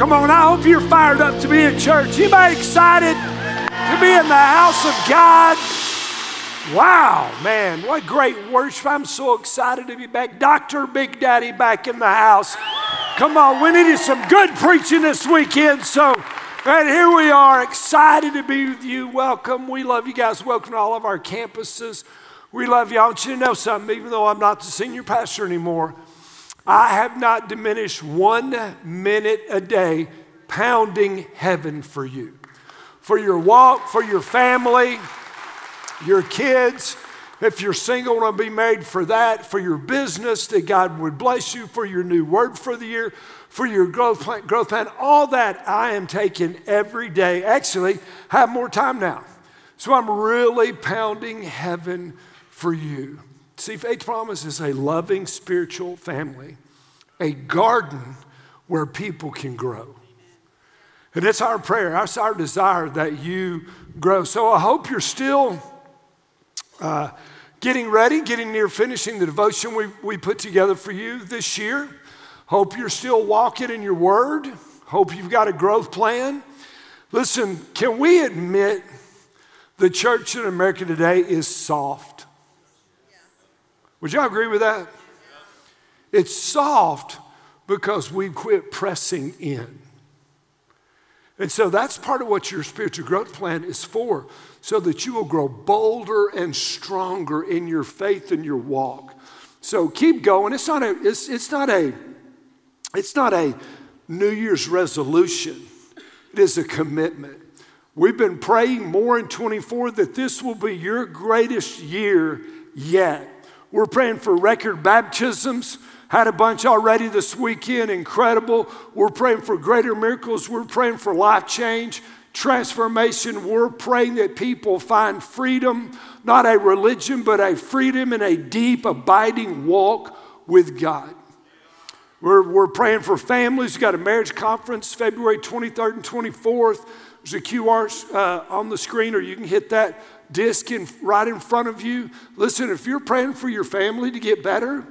Come on, I hope you're fired up to be in church. Anybody excited to be in the house of God? Wow, man, what great worship. I'm so excited to be back. Dr. Big Daddy back in the house. Come on, we needed some good preaching this weekend, so and here we are, excited to be with you. Welcome. We love you guys. Welcome to all of our campuses. We love you. I want you to know something, even though I'm not the senior pastor anymore, I have not diminished one minute a day pounding heaven for you, for your walk, for your family, your kids. If you're single, want to be married for that, for your business, that God would bless you, for your new word for the year, for your growth plan, growth plan, all that I am taking every day. Actually, have more time now. So I'm really pounding heaven for you. See, Faith Promise is a loving spiritual family, a garden where people can grow. And it's our prayer, it's our desire that you grow. So I hope you're still uh, getting ready, getting near finishing the devotion we, we put together for you this year. Hope you're still walking in your word. Hope you've got a growth plan. Listen, can we admit the church in America today is soft? Would y'all agree with that? It's soft because we quit pressing in. And so that's part of what your spiritual growth plan is for, so that you will grow bolder and stronger in your faith and your walk. So keep going. It's not a, it's, it's not a, it's not a New Year's resolution. It is a commitment. We've been praying more in 24 that this will be your greatest year yet. We're praying for record baptisms. Had a bunch already this weekend, incredible. We're praying for greater miracles. We're praying for life change, transformation. We're praying that people find freedom, not a religion, but a freedom and a deep, abiding walk with God. We're, we're praying for families. We've got a marriage conference February 23rd and 24th. There's a QR uh, on the screen, or you can hit that disc in, right in front of you. Listen, if you're praying for your family to get better,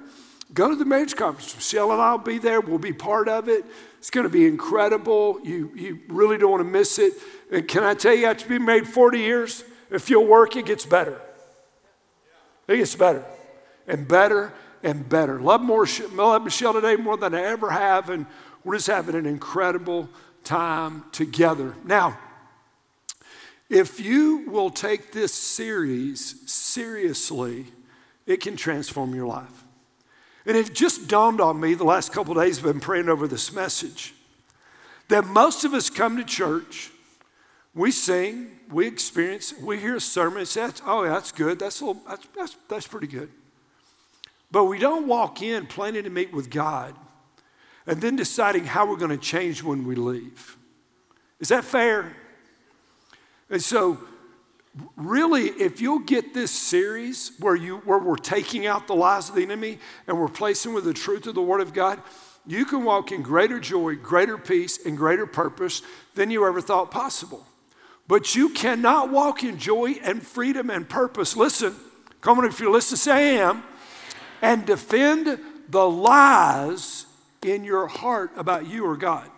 Go to the marriage conference. Michelle and I will be there. We'll be part of it. It's going to be incredible. You, you really don't want to miss it. And can I tell you, after being married 40 years, if you'll work, it gets better. It gets better and better and better. Love, more, love Michelle today more than I ever have, and we're just having an incredible time together. Now, if you will take this series seriously, it can transform your life. And it just dawned on me the last couple days I've been praying over this message that most of us come to church, we sing, we experience, we hear a sermon, say, oh, yeah, that's good, that's, a little, that's, that's, that's pretty good. But we don't walk in planning to meet with God and then deciding how we're going to change when we leave. Is that fair? And so really, if you'll get this series where, you, where we're taking out the lies of the enemy and we're placing with the truth of the Word of God, you can walk in greater joy, greater peace, and greater purpose than you ever thought possible. But you cannot walk in joy and freedom and purpose. Listen, come on, if you're listening, say I am, and defend the lies in your heart about you or God.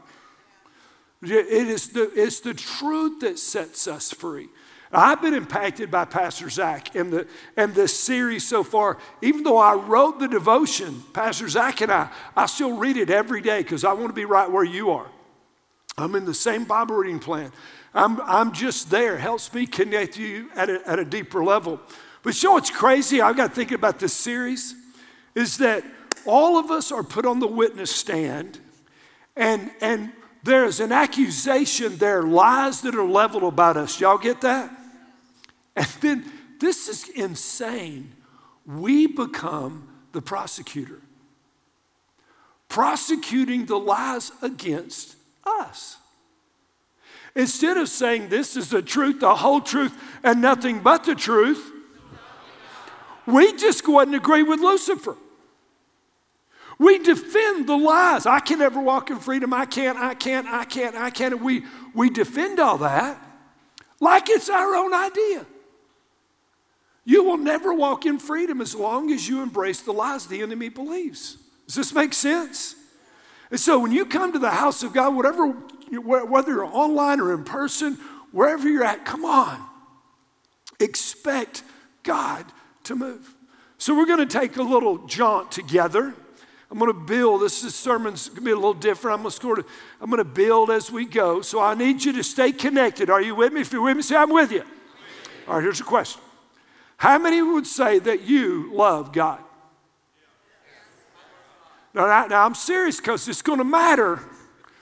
It is the, it's the truth that sets us free. I've been impacted by Pastor Zach and the, and the series so far. Even though I wrote the devotion, Pastor Zach and I, I still read it every day because I want to be right where you are. I'm in the same Bible reading plan. I'm, I'm just there. Helps me connect you at a, at a deeper level. But you know what's crazy? I've got thinking about this series is that all of us are put on the witness stand and, and there's an accusation, there lies that are leveled about us. Y'all get that? And then this is insane. We become the prosecutor, prosecuting the lies against us. Instead of saying this is the truth, the whole truth, and nothing but the truth, we just go ahead and agree with Lucifer. We defend the lies. I can never walk in freedom. I can't, I can't, I can't, I can't. We, we defend all that like it's our own idea. You will never walk in freedom as long as you embrace the lies the enemy believes. Does this make sense? And so when you come to the house of God, whatever, whether you're online or in person, wherever you're at, come on. Expect God to move. So we're going to take a little jaunt together. I'm going to build. This is, sermon's going to be a little different. I'm going to sort of, I'm going to build as we go. So I need you to stay connected. Are you with me? If you're with me, say I'm with you. All right, here's a question. How many would say that you love God? Now, now I'm serious because it's going to matter.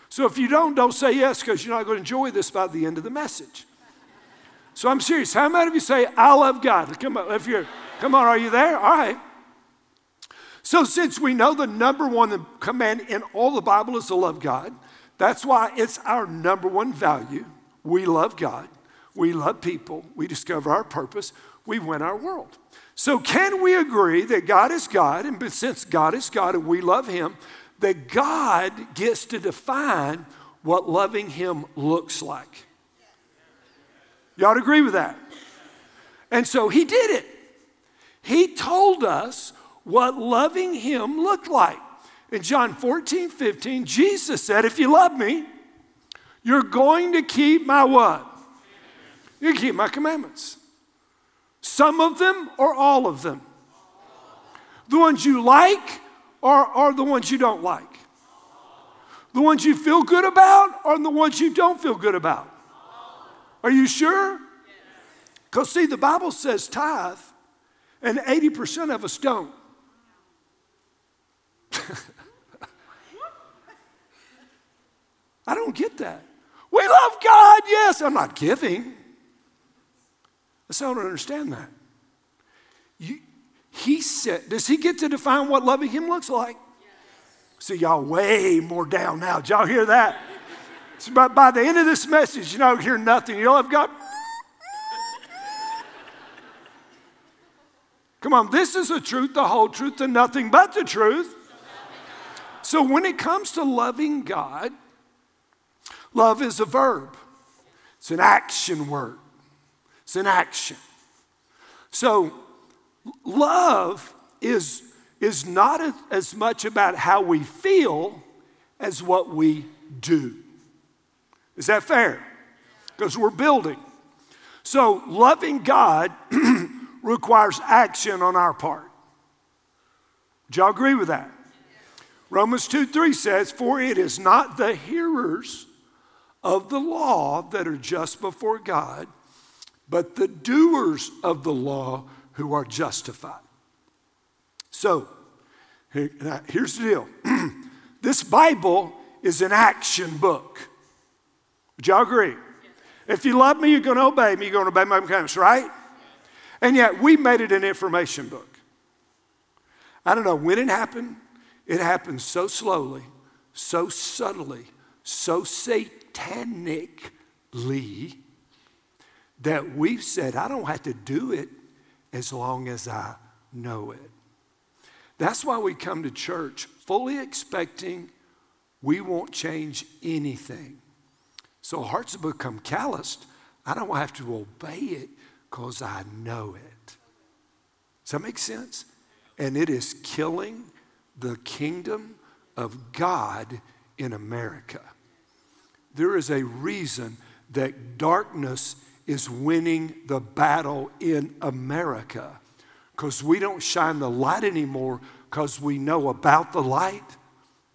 So if you don't, don't say yes because you're not going to enjoy this by the end of the message. So I'm serious. How many of you say, I love God? Come on, if you're, come on, are you there? All right. So since we know the number one command in all the Bible is to love God, that's why it's our number one value. We love God. We love people. We discover our purpose. We win our world. So, can we agree that God is God, and since God is God and we love Him, that God gets to define what loving Him looks like? Y'all agree with that? And so He did it. He told us what loving Him looked like. In John 14, 15, Jesus said, If you love me, you're going to keep my what? You keep my commandments. Some of them or all of them? The ones you like or, or the ones you don't like? The ones you feel good about or the ones you don't feel good about? Are you sure? Because, see, the Bible says tithe, and 80% of us don't. I don't get that. We love God, yes. I'm not giving. I still don't understand that. You, he said, does he get to define what loving him looks like? Yes. See, y'all way more down now. Did y'all hear that? so by, by the end of this message, you don't hear nothing. You love God. Come on, this is the truth, the whole truth, and nothing but the truth. So when it comes to loving God, love is a verb, it's an action word. It's an action. So, love is, is not as much about how we feel as what we do. Is that fair? Because we're building. So, loving God requires action on our part. Do y'all agree with that? Romans 2 3 says, For it is not the hearers of the law that are just before God but the doers of the law who are justified. So, here's the deal this Bible is an action book. Would y'all agree? If you love me, you're going to obey me, you're going to obey my commandments, right? And yet, we made it an information book. I don't know when it happened. It happens so slowly, so subtly, so satanically that we've said, I don't have to do it as long as I know it. That's why we come to church fully expecting we won't change anything. So hearts have become calloused. I don't have to obey it because I know it. Does that make sense? And it is killing the kingdom of God in America. There is a reason that darkness is winning the battle in America because we don't shine the light anymore because we know about the light,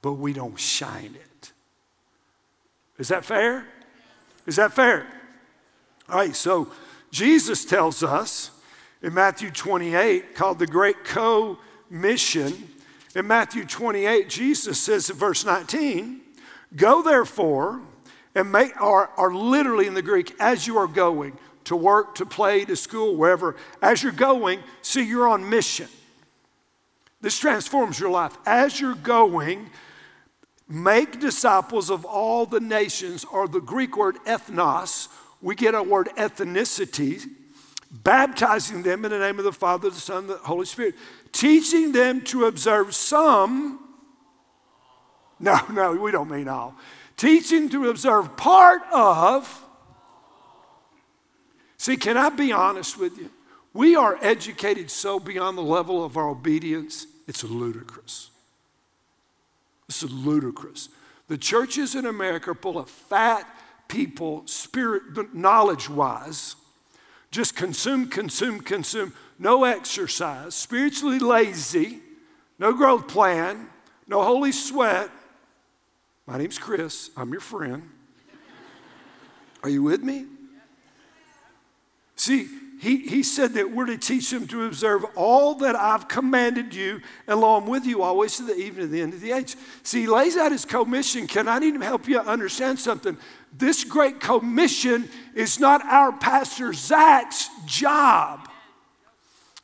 but we don't shine it. Is that fair? Is that fair? All right, so Jesus tells us in Matthew 28, called the Great Co-Mission. In Matthew 28, Jesus says in verse 19, Go therefore and make, are, literally in the Greek, as you are going to work, to play, to school, wherever, as you're going, see, you're on mission. This transforms your life. As you're going, make disciples of all the nations, or the Greek word ethnos, we get our word ethnicity, baptizing them in the name of the Father, the Son, the Holy Spirit, teaching them to observe some, no, no, we don't mean all teaching to observe part of. See, can I be honest with you? We are educated so beyond the level of our obedience, it's ludicrous. It's ludicrous. The churches in America are full of fat people, spirit, knowledge wise, just consume, consume, consume, no exercise, spiritually lazy, no growth plan, no holy sweat. My name's Chris, I'm your friend. Are you with me? See, he, he said that we're to teach them to observe all that I've commanded you, and lo, I'm with you always to the the end of the age. See, he lays out his commission. Can I need to help you understand something? This great commission is not our pastor Zach's job.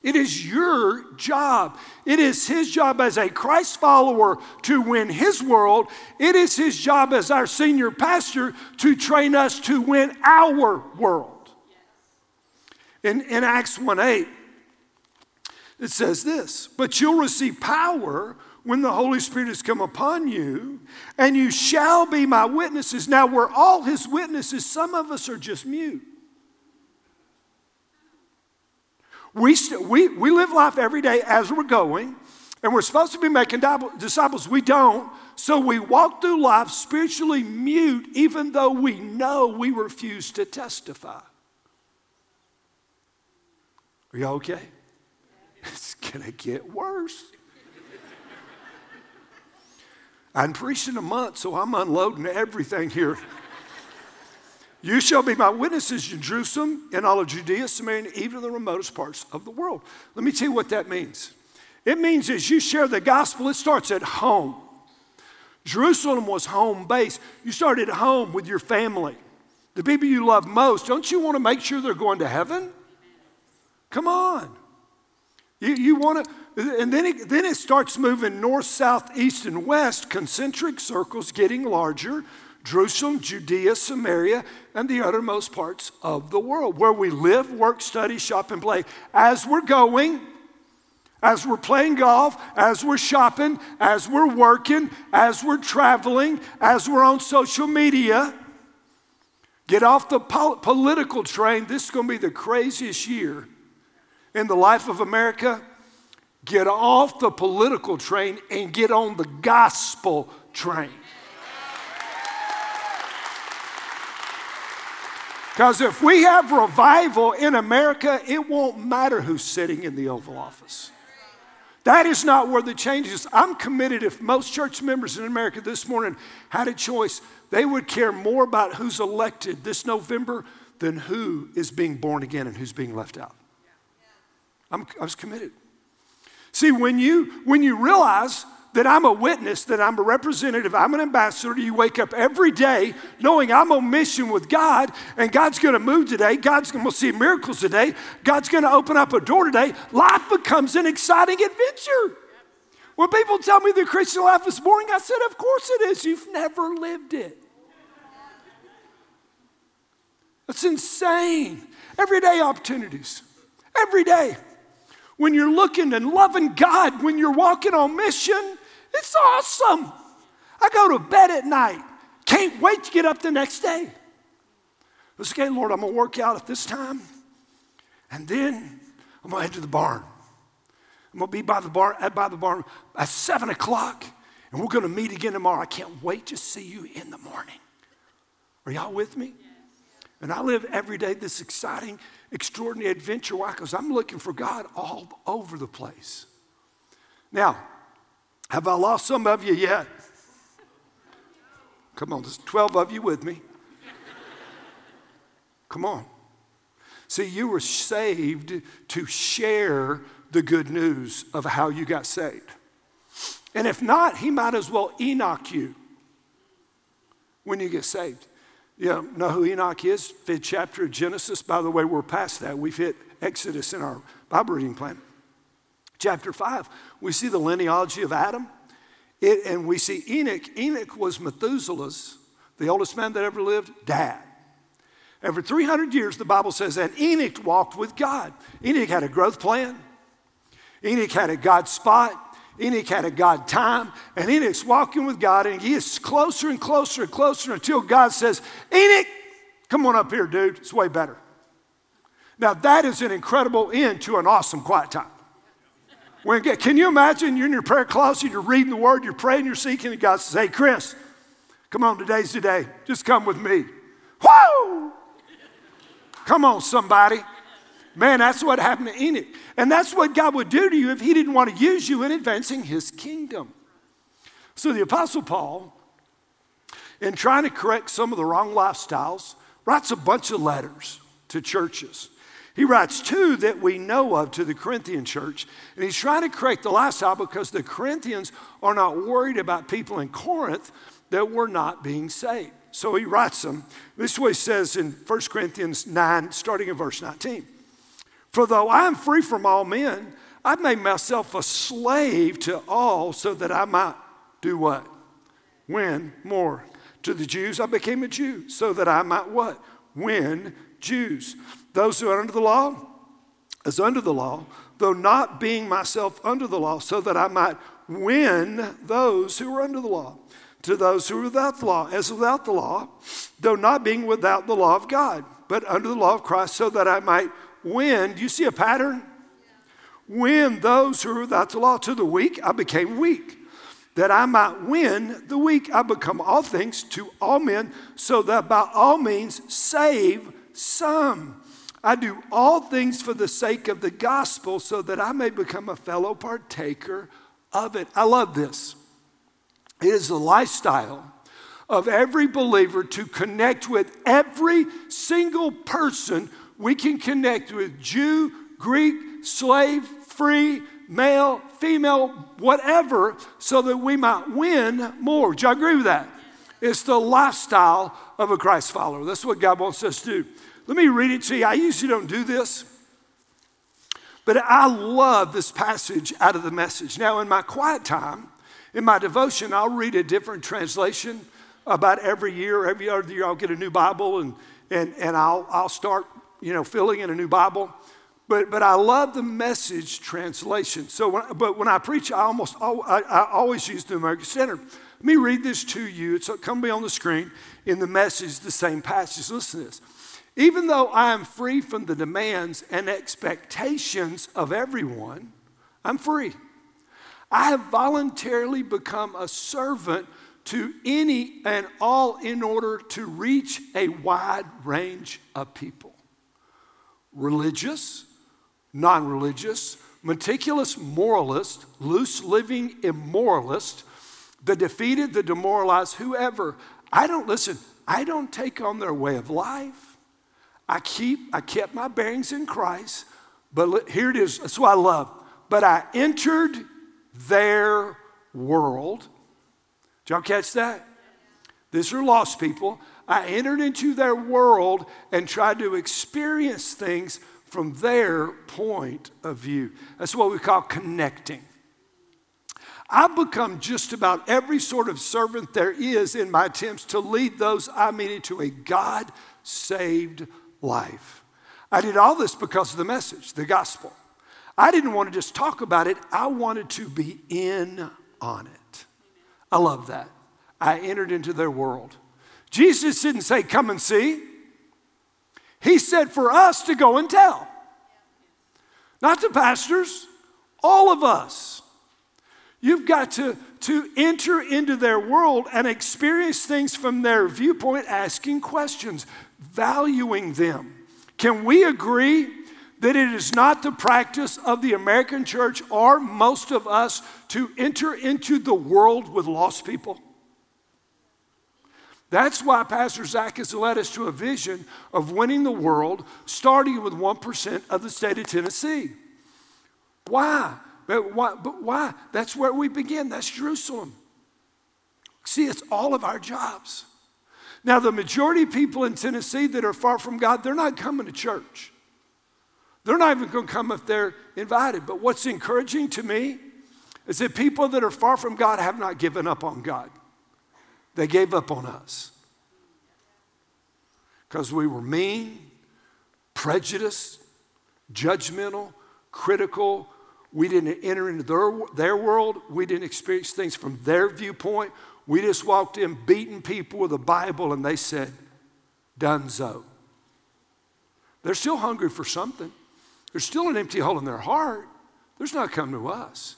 It is your job. It is his job as a Christ follower to win his world. It is his job as our senior pastor to train us to win our world. In, in Acts 1 8, it says this But you'll receive power when the Holy Spirit has come upon you, and you shall be my witnesses. Now, we're all his witnesses. Some of us are just mute. We, st- we, we live life every day as we're going, and we're supposed to be making disciples. We don't. So we walk through life spiritually mute, even though we know we refuse to testify. Are you okay? It's going to get worse. I am preaching a month, so I'm unloading everything here. You shall be my witnesses in Jerusalem, in all of Judea, Samaria, and even the remotest parts of the world. Let me tell you what that means. It means as you share the gospel, it starts at home. Jerusalem was home base. You start at home with your family, the people you love most. Don't you want to make sure they're going to heaven? Come on. You, you want to, and then it, then it starts moving north, south, east, and west, concentric circles getting larger. Jerusalem, Judea, Samaria, and the uttermost parts of the world, where we live, work, study, shop, and play. As we're going, as we're playing golf, as we're shopping, as we're working, as we're traveling, as we're on social media, get off the pol- political train. This is going to be the craziest year in the life of America, get off the political train and get on the gospel train. Because if we have revival in America, it won't matter who's sitting in the Oval Office. That is not where the change is. I'm committed. If most church members in America this morning had a choice, they would care more about who's elected this November than who is being born again and who's being left out. I'm, I was committed. See, when you, when you realize that I'm a witness, that I'm a representative, I'm an ambassador, you wake up every day knowing I'm on mission with God and God's gonna move today, God's gonna see miracles today, God's gonna open up a door today, life becomes an exciting adventure. When people tell me the Christian life is boring, I said, Of course it is. You've never lived it. That's insane. Everyday opportunities. Every day when you're looking and loving God, when you're walking on mission, it's awesome. I go to bed at night, can't wait to get up the next day. Let's okay, Lord, I'm gonna work out at this time, and then I'm gonna head to the barn. I'm gonna be by the barn, by the barn at seven o'clock, and we're gonna meet again tomorrow. I can't wait to see you in the morning. Are y'all with me? And I live every day this exciting extraordinary adventure. Why? Because I'm looking for God all over the place. Now, have I lost some of you yet? Come on, there's 12 of you with me. Come on. See, you were saved to share the good news of how you got saved. And if not, he might as well Enoch you when you get saved. You know who Enoch is? Fifth chapter of Genesis. By the way, we're past that. We've hit Exodus in our Bible reading plan. Chapter 5, we see the linealogy of Adam. It, and we see Enoch. Enoch was Methuselah's, the oldest man that ever lived, dad. Every 300 years, the Bible says that Enoch walked with God. Enoch had a growth plan. Enoch had a God spot. Enoch had a God time, and Enoch's walking with God, and he gets closer and closer and closer until God says, Enoch, come on up here, dude. It's way better. Now, that is an incredible end to an awesome quiet time. When, can you imagine you're in your prayer closet, you're reading the word, you're praying, you're seeking, and God says, Hey, Chris, come on, today's the day. Just come with me. Whoa! Come on, somebody. Man, that's what happened to Enoch. And that's what God would do to you if He didn't want to use you in advancing His kingdom. So the Apostle Paul, in trying to correct some of the wrong lifestyles, writes a bunch of letters to churches. He writes two that we know of to the Corinthian church, and he's trying to correct the lifestyle because the Corinthians are not worried about people in Corinth that were not being saved. So he writes them. This is what he says in 1 Corinthians 9, starting in verse 19. For though I am free from all men, I've made myself a slave to all so that I might do what? Win more. To the Jews, I became a Jew so that I might what? Win Jews. Those who are under the law, as under the law, though not being myself under the law, so that I might win those who are under the law to those who are without the law, as without the law, though not being without the law of God, but under the law of Christ, so that I might win. Do you see a pattern? Win those who are without the law. To the weak, I became weak, that I might win the weak. I become all things to all men, so that by all means save some. I do all things for the sake of the gospel, so that I may become a fellow partaker of it. I love this. It is the lifestyle of every believer to connect with every single person we can connect with Jew, Greek, slave, free, male, female, whatever, so that we might win more. Do you agree with that? It's the lifestyle of a Christ follower. That's what God wants us to do. Let me read it to you. I usually don't do this, but I love this passage out of the message. Now, in my quiet time, in my devotion, I'll read a different translation about every year. Every other year, I'll get a new Bible and, and, and I'll, I'll start, you know, filling in a new Bible. But, but I love the message translation. So, when, but when I preach, I almost I, I always use the American Standard. Let me read this to you. It's come be on the screen in the message, the same passage. Listen to this. Even though I am free from the demands and expectations of everyone, I'm free. I have voluntarily become a servant to any and all in order to reach a wide range of people religious, non religious, meticulous moralist, loose living immoralist, the defeated, the demoralized, whoever. I don't listen, I don't take on their way of life. I keep, I kept my bearings in Christ, but here it is. That's what I love. But I entered their world. Did y'all catch that? These are lost people. I entered into their world and tried to experience things from their point of view. That's what we call connecting. I've become just about every sort of servant there is in my attempts to lead those I meet into a God saved life. I did all this because of the message, the gospel. I didn't want to just talk about it, I wanted to be in on it. I love that. I entered into their world. Jesus didn't say, Come and see. He said for us to go and tell. Not the pastors, all of us. You've got to, to enter into their world and experience things from their viewpoint, asking questions, valuing them. Can we agree that it is not the practice of the American church or most of us to enter into the world with lost people. That's why Pastor Zach has led us to a vision of winning the world, starting with 1% of the state of Tennessee. Why? But why? But why? That's where we begin. That's Jerusalem. See, it's all of our jobs. Now, the majority of people in Tennessee that are far from God, they're not coming to church. They're not even going to come if they're invited. But what's encouraging to me is that people that are far from God have not given up on God. They gave up on us because we were mean, prejudiced, judgmental, critical. We didn't enter into their, their world. We didn't experience things from their viewpoint. We just walked in beating people with a Bible and they said, Dunzo. They're still hungry for something. There's still an empty hole in their heart. There's not come to us.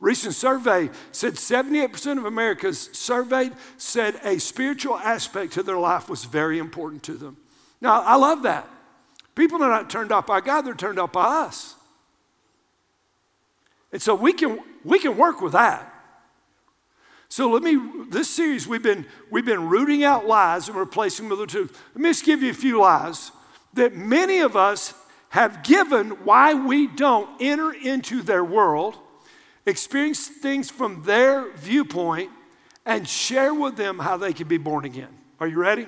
Recent survey said 78% of Americans surveyed said a spiritual aspect to their life was very important to them. Now, I love that. People are not turned off by God, they're turned off by us. And so we can, we can work with that. So let me, this series, we've been, we've been rooting out lies and replacing them with the truth. Let me just give you a few lies that many of us have given why we don't enter into their world, experience things from their viewpoint, and share with them how they can be born again. Are you ready?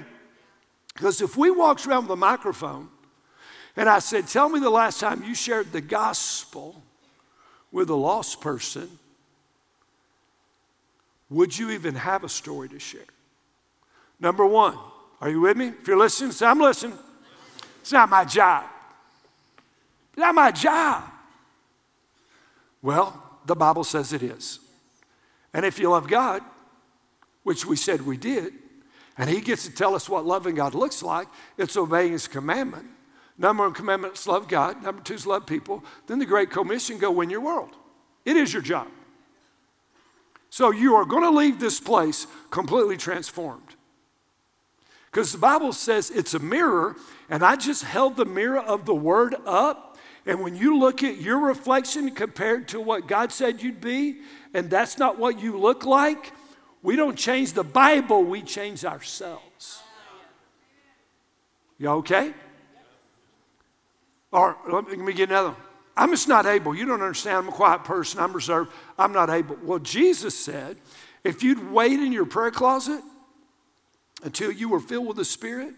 Because if we walked around with a microphone and I said, Tell me the last time you shared the gospel with a lost person, would you even have a story to share? Number one, are you with me? If you're listening, say, I'm listening. It's not my job. It's not my job. Well, the Bible says it is. And if you love God, which we said we did, and He gets to tell us what loving God looks like, it's obeying His commandment. Number one commandment is love God. Number two is love people. Then the Great Commission go win your world. It is your job. So you are going to leave this place completely transformed. Because the Bible says it's a mirror, and I just held the mirror of the Word up. And when you look at your reflection compared to what God said you'd be, and that's not what you look like, we don't change the Bible, we change ourselves. You okay? Or let me get another one. I'm just not able. You don't understand. I'm a quiet person. I'm reserved. I'm not able. Well, Jesus said, if you'd wait in your prayer closet until you were filled with the Spirit,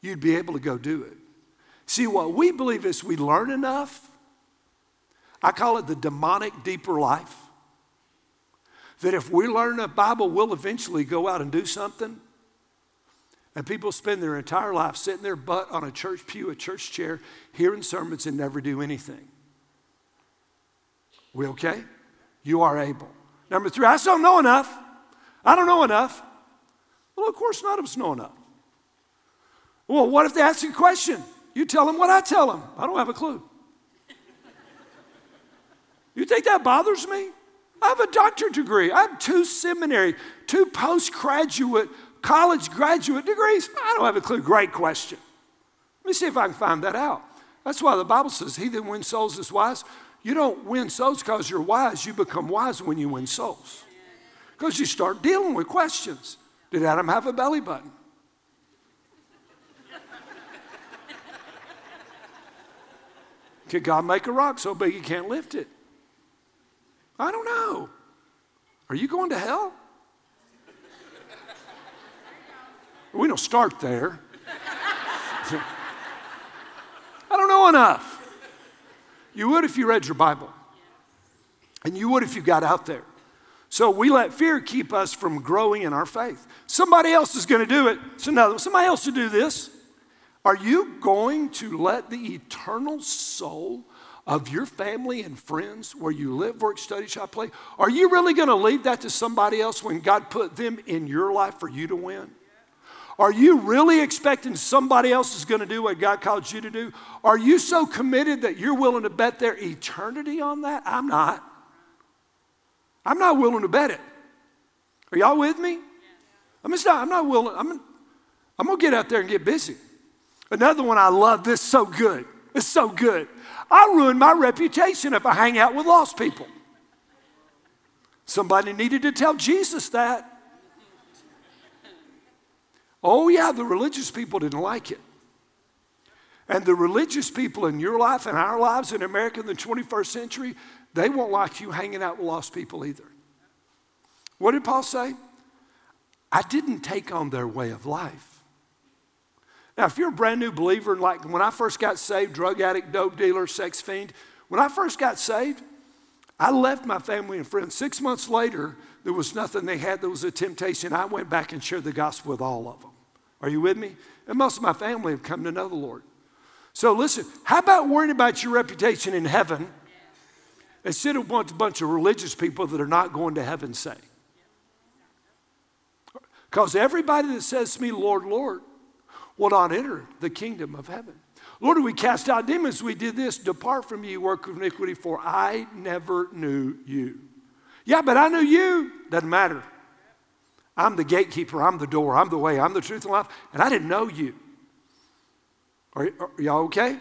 you'd be able to go do it. See, what we believe is we learn enough. I call it the demonic deeper life. That if we learn the Bible, we'll eventually go out and do something and people spend their entire life sitting their butt on a church pew, a church chair, hearing sermons and never do anything. We okay? You are able. Number three, I don't know enough. I don't know enough. Well, of course, none of us know enough. Well, what if they ask you a question? You tell them what I tell them. I don't have a clue. You think that bothers me? I have a doctorate degree. I have two seminary, two postgraduate college graduate degrees? I don't have a clue. Great question. Let me see if I can find that out. That's why the Bible says, He that wins souls is wise. You don't win souls because you're wise. You become wise when you win souls. Because you start dealing with questions. Did Adam have a belly button? Could God make a rock so big he can't lift it? I don't know. Are you going to hell? We don't start there. I don't know enough. You would if you read your Bible, and you would if you got out there. So we let fear keep us from growing in our faith. Somebody else is going to do it. So no, somebody else to do this. Are you going to let the eternal soul of your family and friends where you live, work, study, shop, play, are you really going to leave that to somebody else when God put them in your life for you to win? Are you really expecting somebody else is going to do what God called you to do? Are you so committed that you're willing to bet their eternity on that? I'm not. I'm not willing to bet it. Are y'all with me? I'm not, I'm not willing. I'm, I'm going to get out there and get busy. Another one I love this so good. It's so good. I ruin my reputation if I hang out with lost people. Somebody needed to tell Jesus that. Oh, yeah, the religious people didn't like it. And the religious people in your life and our lives in America in the 21st century, they won't like you hanging out with lost people either. What did Paul say? I didn't take on their way of life. Now, if you're a brand new believer, like when I first got saved, drug addict, dope dealer, sex fiend, when I first got saved, I left my family and friends. Six months later, there was nothing they had that was a temptation. I went back and shared the gospel with all of them. Are you with me? And most of my family have come to know the Lord. So listen, how about worrying about your reputation in heaven instead of what a bunch of religious people that are not going to heaven say? Because everybody that says to me, Lord, Lord, will not enter the kingdom of heaven. Lord, we cast out demons. We did this. Depart from you, work of iniquity, for I never knew you. Yeah, but I knew you. Doesn't matter. I'm the gatekeeper. I'm the door. I'm the way. I'm the truth and life. And I didn't know you. Are, are y'all okay?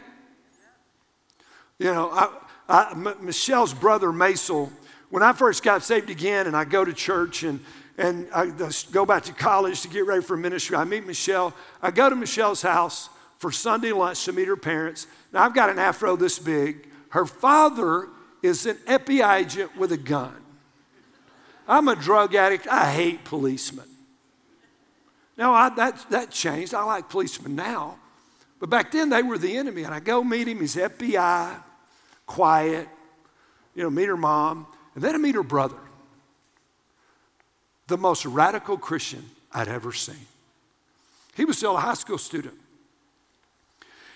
You know, I, I, M- Michelle's brother, Maisel, when I first got saved again and I go to church and, and I go back to college to get ready for ministry, I meet Michelle. I go to Michelle's house for Sunday lunch to meet her parents. Now, I've got an afro this big. Her father is an FBI agent with a gun. I'm a drug addict. I hate policemen. Now, I, that, that changed. I like policemen now. But back then, they were the enemy. And I go meet him. He's FBI, quiet, you know, meet her mom. And then I meet her brother, the most radical Christian I'd ever seen. He was still a high school student.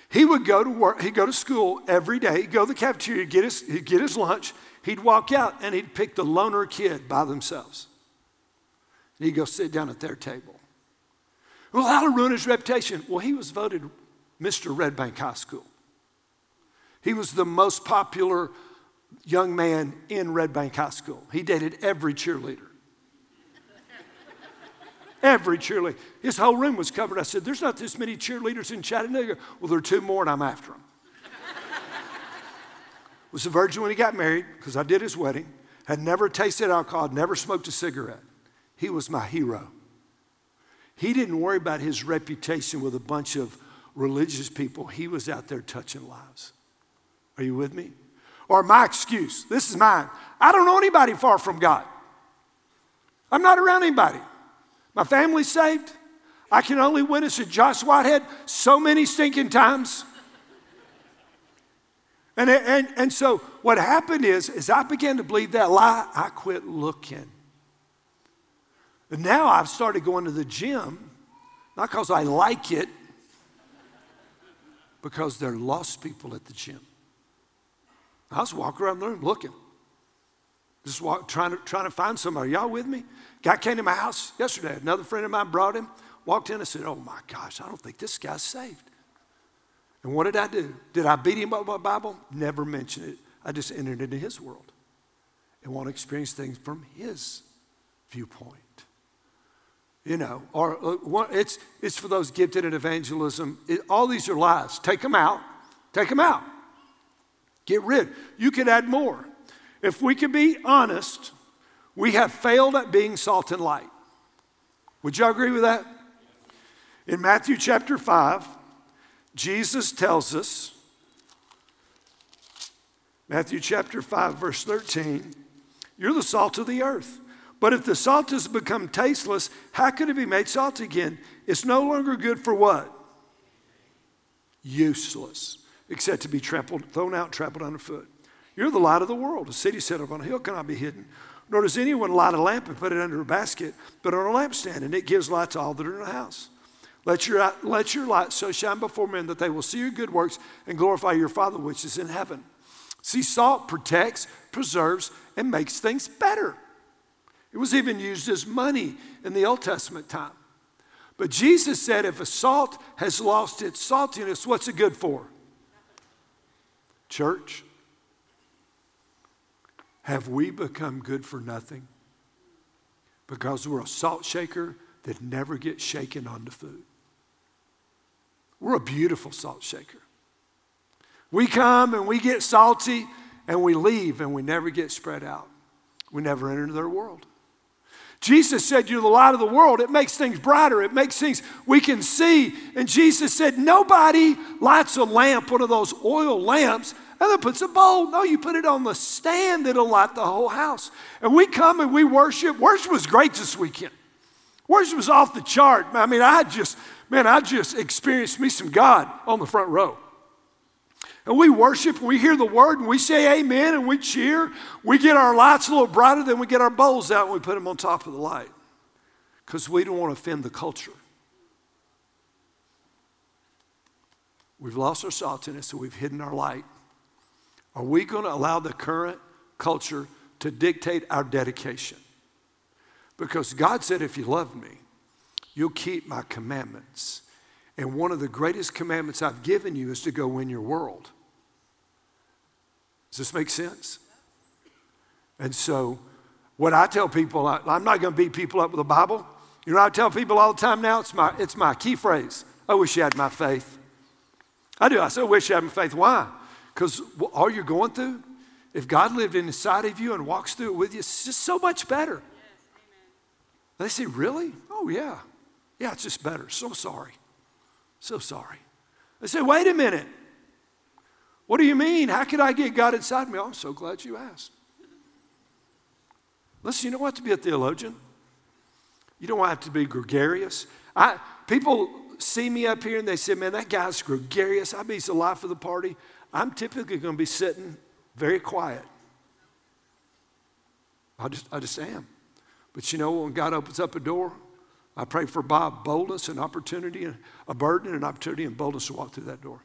He would go to work, he'd go to school every day, he'd go to the cafeteria, get his, he'd get his lunch, he'd walk out and he'd pick the loner kid by themselves. And he'd go sit down at their table. Well, that'll ruin his reputation. Well, he was voted Mr. Red Bank High School. He was the most popular young man in Red Bank High School. He dated every cheerleader. Every cheerleader. His whole room was covered. I said, There's not this many cheerleaders in Chattanooga. Well, there are two more, and I'm after them. Was a virgin when he got married because I did his wedding. Had never tasted alcohol, never smoked a cigarette. He was my hero. He didn't worry about his reputation with a bunch of religious people. He was out there touching lives. Are you with me? Or my excuse, this is mine. I don't know anybody far from God. I'm not around anybody. My family's saved. I can only witness at Josh Whitehead so many stinking times. And, and, and so what happened is, as I began to believe that lie, I quit looking. And now I've started going to the gym, not because I like it, because there are lost people at the gym. I was walking around the room looking. Just walk, trying, to, trying to find somebody. Y'all with me? Guy came to my house yesterday. Another friend of mine brought him. Walked in and said, Oh my gosh, I don't think this guy's saved. And what did I do? Did I beat him up with my Bible? Never mention it. I just entered into his world and want to experience things from his viewpoint. You know, or uh, it's, it's for those gifted in evangelism. It, all these are lies. Take them out. Take them out. Get rid. You can add more. If we can be honest, we have failed at being salt and light. Would you agree with that? In Matthew chapter 5, Jesus tells us, Matthew chapter 5, verse 13, you're the salt of the earth. But if the salt has become tasteless, how could it be made salt again? It's no longer good for what? Useless, except to be trampled, thrown out, trampled underfoot. You're the light of the world. A city set up on a hill cannot be hidden. Nor does anyone light a lamp and put it under a basket, but on a lampstand, and it gives light to all that are in the house. Let your, let your light so shine before men that they will see your good works and glorify your Father which is in heaven. See, salt protects, preserves, and makes things better. It was even used as money in the Old Testament time. But Jesus said if a salt has lost its saltiness, what's it good for? Church, have we become good for nothing? Because we're a salt shaker that never gets shaken onto food. We're a beautiful salt shaker. We come and we get salty and we leave and we never get spread out. We never enter their world. Jesus said, You're the light of the world. It makes things brighter, it makes things we can see. And Jesus said, Nobody lights a lamp, one of those oil lamps, and then puts a bowl. No, you put it on the stand that'll light the whole house. And we come and we worship. Worship was great this weekend. Worship was off the chart. I mean, I just, man, I just experienced me some God on the front row. And we worship, we hear the word, and we say amen, and we cheer. We get our lights a little brighter, then we get our bowls out and we put them on top of the light because we don't want to offend the culture. We've lost our saltiness, so we've hidden our light. Are we going to allow the current culture to dictate our dedication? Because God said, if you love me, you'll keep my commandments. And one of the greatest commandments I've given you is to go win your world. Does this make sense? And so, what I tell people, I, am not going to beat people up with the Bible. You know, I tell people all the time now, it's my, it's my key phrase. I wish you had my faith. I do. I say, I wish you had my faith. Why? Because all you're going through, if God lived inside of you and walks through it with you, it's just so much better. Yes, they say, Really? Oh, yeah. Yeah, it's just better. So sorry. So sorry. I say, Wait a minute. What do you mean? How could I get God inside me? Oh, I'm so glad you asked. Listen, you don't have to be a theologian. You don't have to be gregarious. I, people see me up here and they say, man, that guy's gregarious. I mean, he's the life of the party. I'm typically going to be sitting very quiet. I just, I just am. But you know, when God opens up a door, I pray for Bob boldness and opportunity, a burden and an opportunity and boldness to walk through that door.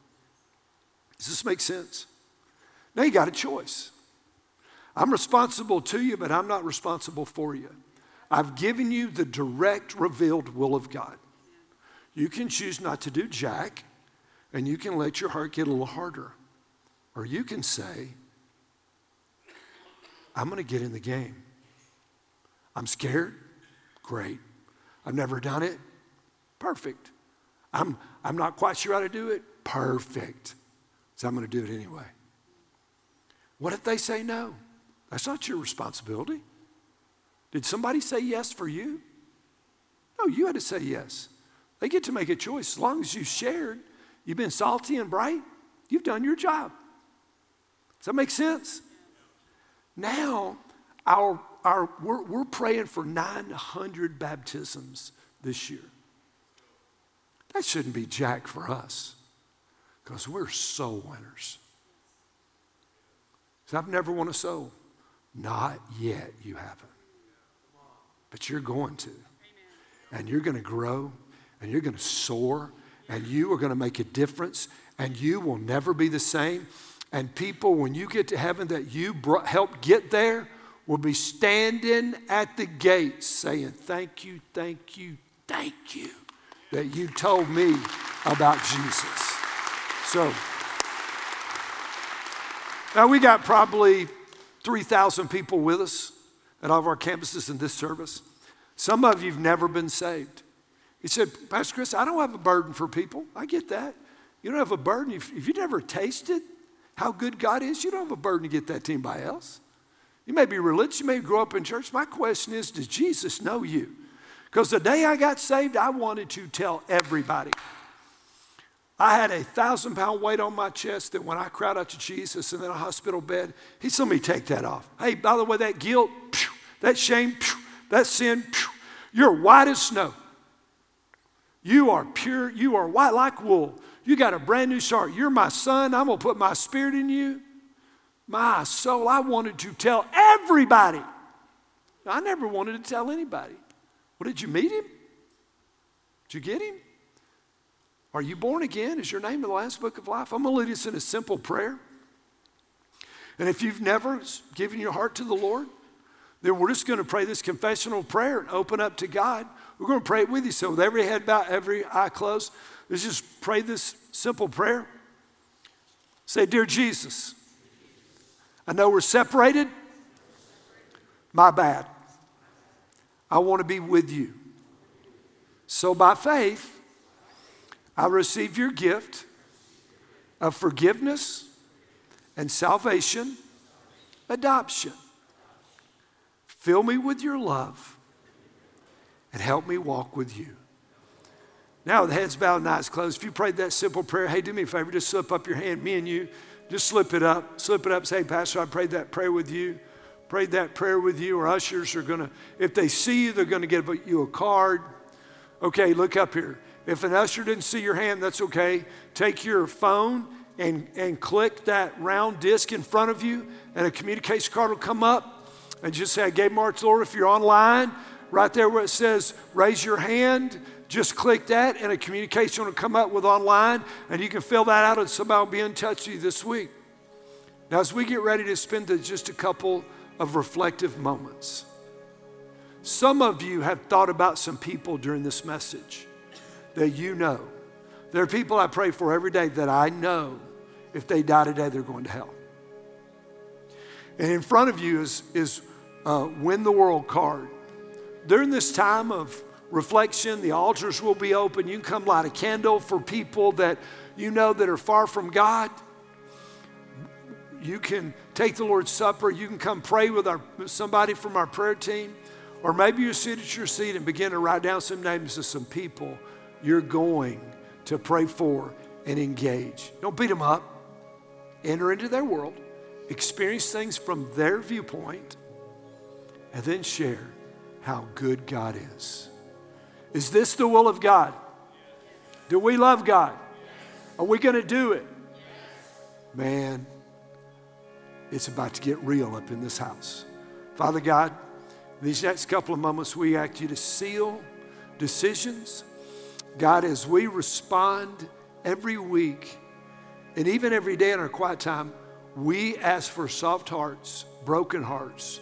Does this make sense? Now you got a choice. I'm responsible to you, but I'm not responsible for you. I've given you the direct, revealed will of God. You can choose not to do jack, and you can let your heart get a little harder. Or you can say, I'm going to get in the game. I'm scared? Great. I've never done it? Perfect. I'm, I'm not quite sure how to do it? Perfect. So I'm going to do it anyway. What if they say no? That's not your responsibility. Did somebody say yes for you? No, you had to say yes. They get to make a choice. As long as you shared, you've been salty and bright, you've done your job. Does that make sense? Now, our, our, we're, we're praying for 900 baptisms this year. That shouldn't be jack for us because we're soul winners. So I've never won a soul. Not yet, you haven't. But you're going to. And you're going to grow and you're going to soar and you are going to make a difference and you will never be the same. And people, when you get to heaven that you brought, helped get there, will be standing at the gates saying, Thank you, thank you, thank you that you told me about Jesus. So, now we got probably 3,000 people with us at all of our campuses in this service. Some of you've never been saved. He said, Pastor Chris, I don't have a burden for people. I get that. You don't have a burden. If, if you never tasted how good God is, you don't have a burden to get that to anybody else. You may be religious, you may grow up in church. My question is, does Jesus know you? Because the day I got saved, I wanted to tell everybody. I had a thousand pound weight on my chest that when I cried out to Jesus and in a hospital bed, he told me take that off. Hey, by the way, that guilt, that shame, that sin, you're white as snow. You are pure, you are white like wool. You got a brand new start. You're my son. I'm going to put my spirit in you. My soul, I wanted to tell everybody. I never wanted to tell anybody. Well, did you meet him? Did you get him? Are you born again? Is your name in the Lamb's Book of Life? I'm going to lead us in a simple prayer. And if you've never given your heart to the Lord, then we're just going to pray this confessional prayer and open up to God. We're going to pray it with you. So, with every head bowed, every eye closed, let's just pray this simple prayer. Say, Dear Jesus, I know we're separated. My bad. I want to be with you. So, by faith, I receive your gift of forgiveness and salvation, adoption. Fill me with your love and help me walk with you. Now, the heads bowed and eyes closed, if you prayed that simple prayer, hey, do me a favor, just slip up your hand, me and you, just slip it up. Slip it up, say, Pastor, I prayed that prayer with you. Prayed that prayer with you, or ushers are gonna, if they see you, they're gonna give you a card. Okay, look up here. If an usher didn't see your hand, that's okay. Take your phone and, and click that round disc in front of you, and a communication card will come up. And just say, I gave March Lord. If you're online, right there where it says raise your hand, just click that, and a communication will come up with online, and you can fill that out, and somebody will be in touch with you this week. Now, as we get ready to spend just a couple of reflective moments, some of you have thought about some people during this message that you know There are people I pray for every day that I know if they die today, they're going to hell. And in front of you is, is uh, Win the World card. During this time of reflection, the altars will be open. You can come light a candle for people that you know that are far from God. You can take the Lord's Supper. You can come pray with our, somebody from our prayer team. Or maybe you sit at your seat and begin to write down some names of some people you're going to pray for and engage. Don't beat them up. Enter into their world, experience things from their viewpoint, and then share how good God is. Is this the will of God? Do we love God? Are we going to do it? Man, it's about to get real up in this house. Father God, these next couple of moments, we ask you to seal decisions. God, as we respond every week and even every day in our quiet time, we ask for soft hearts, broken hearts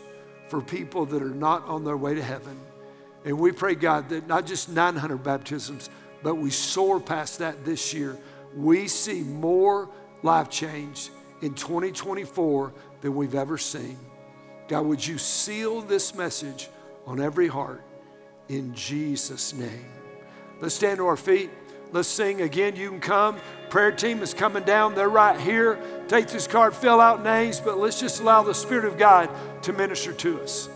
for people that are not on their way to heaven. And we pray, God, that not just 900 baptisms, but we soar past that this year. We see more life change in 2024 than we've ever seen. God, would you seal this message on every heart in Jesus' name? Let's stand to our feet. Let's sing again. You can come. Prayer team is coming down. They're right here. Take this card, fill out names, but let's just allow the Spirit of God to minister to us.